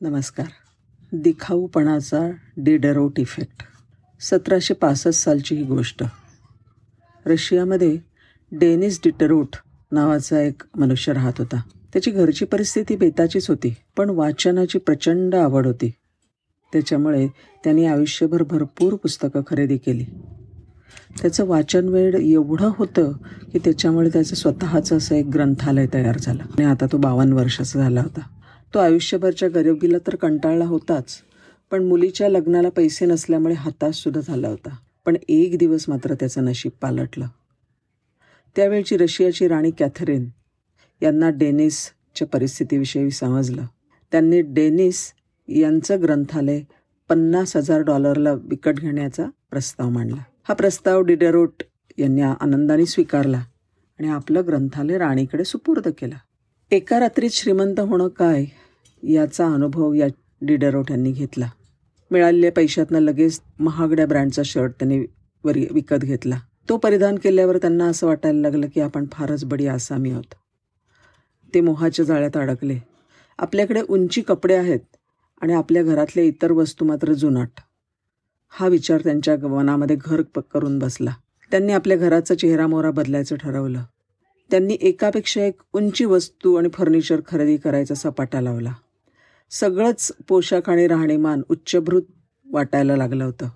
नमस्कार. दिखाऊपणाचा Diderot effect. सतराशे पासष्ट सालची ही गोष्ट. रशियामध्ये डेनिस डिटरोट नावाचा एक मनुष्य राहत होता. त्याची घरची परिस्थिती बेताचीच होती पण वाचनाची प्रचंड आवड होती. त्याच्यामुळे त्यांनी आयुष्यभर भरपूर पुस्तकं खरेदी केली. त्याचं वाचन वेळ एवढं होतं की त्याच्यामुळे त्याचं स्वतःचं असं एक ग्रंथालय तयार झालं. आणि आता तो बावन्न वर्षाचा झाला होता. तो आयुष्यभरच्या गरिबीला तर कंटाळला होताच पण मुलीच्या लग्नाला पैसे नसल्यामुळे हाताशसुद्धा झाला होता. पण एक दिवस मात्र त्याचं नशीब पालटलं. त्यावेळची रशियाची राणी कॅथरीन यांना डेनिसच्या परिस्थितीविषयी समजलं. त्यांनी डेनिस यांचं ग्रंथालय पन्नास हजार डॉलरला विकत घेण्याचा प्रस्ताव मांडला. हा प्रस्ताव डिडेरोट यांनी आनंदाने स्वीकारला आणि आपलं ग्रंथालय राणीकडे सुपूर्द केलं. एका रात्रीत श्रीमंत होणं काय याचा अनुभव या डिडरोट यांनी घेतला. मिळालेल्या पैशातनं लगेच महागड्या ब्रँडचा शर्ट त्यांनी वरी विकत घेतला. तो परिधान केल्यावर त्यांना असं वाटायला लागलं की आपण फारच बडी आसामी आहोत. ते मोहाच्या जाळ्यात अडकले. आपल्याकडे उंची कपडे आहेत आणि आपल्या घरातल्या इतर वस्तू मात्र जुनाट. हा विचार त्यांच्या मनामध्ये घर करून बसला. त्यांनी आपल्या घराचा चेहरा मोहरा बदलायचं ठरवलं. त्यांनी एकापेक्षा एक उंची वस्तू आणि फर्निचर खरेदी करायचा सपाटा लावला. सगळंच पोशाख आणि राहणीमान उच्चभृत वाटायला लागलं होतं.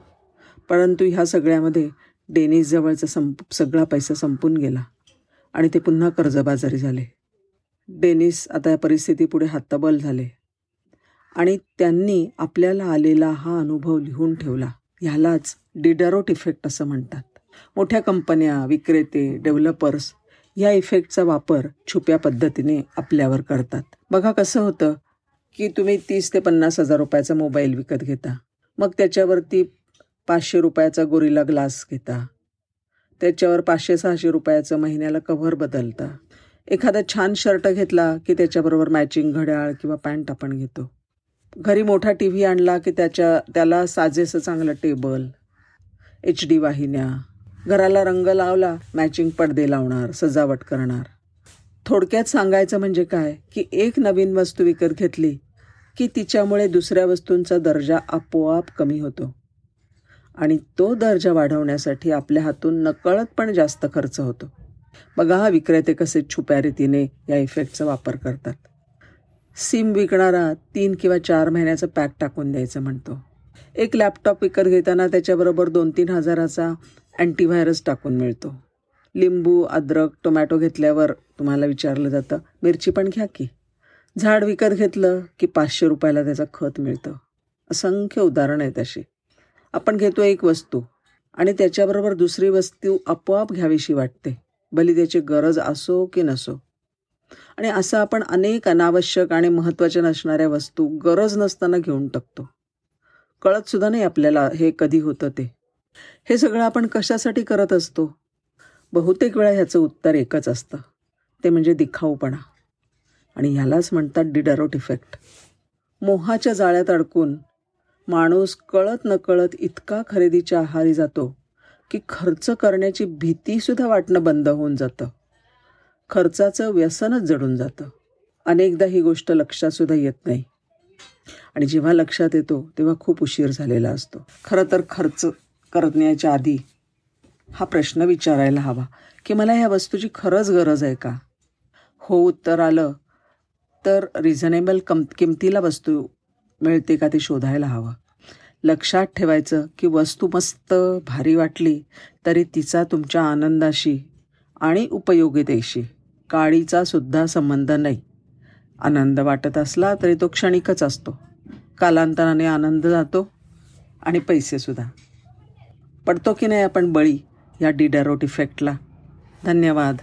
परंतु ह्या सगळ्यामध्ये डेनिसजवळचा संप सगळा पैसा संपून गेला आणि ते पुन्हा कर्जबाजारी झाले. डेनिस आता या परिस्थितीपुढे हत्तबल झाले आणि त्यांनी आपल्याला आलेला हा अनुभव लिहून ठेवला. ह्यालाच डिडारोट इफेक्ट असं म्हणतात. मोठ्या कंपन्या विक्रेते डेव्हलपर्स या इफेक्टचा वापर छुप्या पद्धतीने आपल्यावर करतात. बघा कसं होतं की तुम्ही तीस ते पन्नास हजार रुपयाचा मोबाईल विकत घेता. मग त्याच्यावरती पाचशे रुपयाचा गोरिला ग्लास घेता. त्याच्यावर पाचशे सहाशे रुपयाचं महिन्याला कव्हर बदलता. एखादा छान शर्ट घेतला की त्याच्याबरोबर मॅचिंग घड्याळ किंवा पॅन्ट आपण घेतो. घरी मोठा टी व्ही आणला की त्याच्या त्याला साजेसं चांगलं टेबल एच डी वाहिन्या घराला रंग लावला मॅचिंग पडदे लावणार सजावट करणार. थोडक्यात सांगायचं म्हणजे काय? की एक नवीन वस्तू विकत घेतली की तिच्यामुळे दुसऱ्या वस्तूंचा दर्जा आपोआप कमी होतो. आणि तो दर्जा वाढवण्यासाठी आपल्या हातून नकळत पण जास्त खर्च होतो. बघा हा विक्रेते कसे छुप्या रीतीने या इफेक्टचा वापर करतात. सिम विकणारा तीन किंवा चार महिन्याचं पॅक टाकून द्यायचं म्हणतो. एक लॅपटॉप विकत घेताना त्याच्याबरोबर दोन तीन हजाराचा अँटीव्हायरस टाकून मिळतो. लिंबू अद्रक टोमॅटो घेतल्यावर तुम्हाला विचारलं जातं मिरची पण घ्या की. झाड विकत घेतलं की पाचशे रुपयाला त्याचं खत मिळतं. असंख्य उदाहरण आहेत अशी. आपण घेतो एक वस्तू आणि त्याच्याबरोबर दुसरी वस्तू आपोआप घ्यावीशी वाटते भली त्याची गरज असो की नसो. आणि असं आपण अनेक अनावश्यक आणि महत्त्वाच्या नसणाऱ्या वस्तू गरज नसताना घेऊन टाकतो. कळतसुद्धा नाही आपल्याला हे कधी होतं ते. हे सगळं आपण कशासाठी करत असतो? बहुतेक वेळा ह्याचं उत्तर एकच असतं. ते म्हणजे दिखाऊपणा. आणि ह्यालाच म्हणतात डिडरोट इफेक्ट. मोहाच्या जाळ्यात अडकून माणूस कळत नकळत इतका खरेदीच्या आहारी जातो की खर्च करण्याची भीतीसुद्धा वाटणं बंद होऊन जातं. खर्चाचं व्यसनच जडून जातं. अनेकदा ही गोष्ट लक्षातसुद्धा येत नाही. आणि जेव्हा लक्षात येतो तेव्हा खूप उशीर झालेला असतो. खरं तर खर्च करण्याच्या आधी हा प्रश्न विचारायला हवा की मला ह्या वस्तूची खरंच गरज आहे का? हो उत्तर आलं. तर रिझनेबल कम किमतीला वस्तू मिळते का ते शोधायला हवं. लक्षात ठेवायचं की वस्तू मस्त भारी वाटली तरी तिचा तुमच्या आनंदाशी आणि उपयोगितेशी काळीचा सुद्धा संबंध नाही. आनंद वाटत असला तरी तो क्षणिकच असतो. कालांतराने आनंद जातो आणि पैसेसुद्धा पडतो की नाही आपण बळी? या डिडॅरोट इफेक्टला धन्यवाद.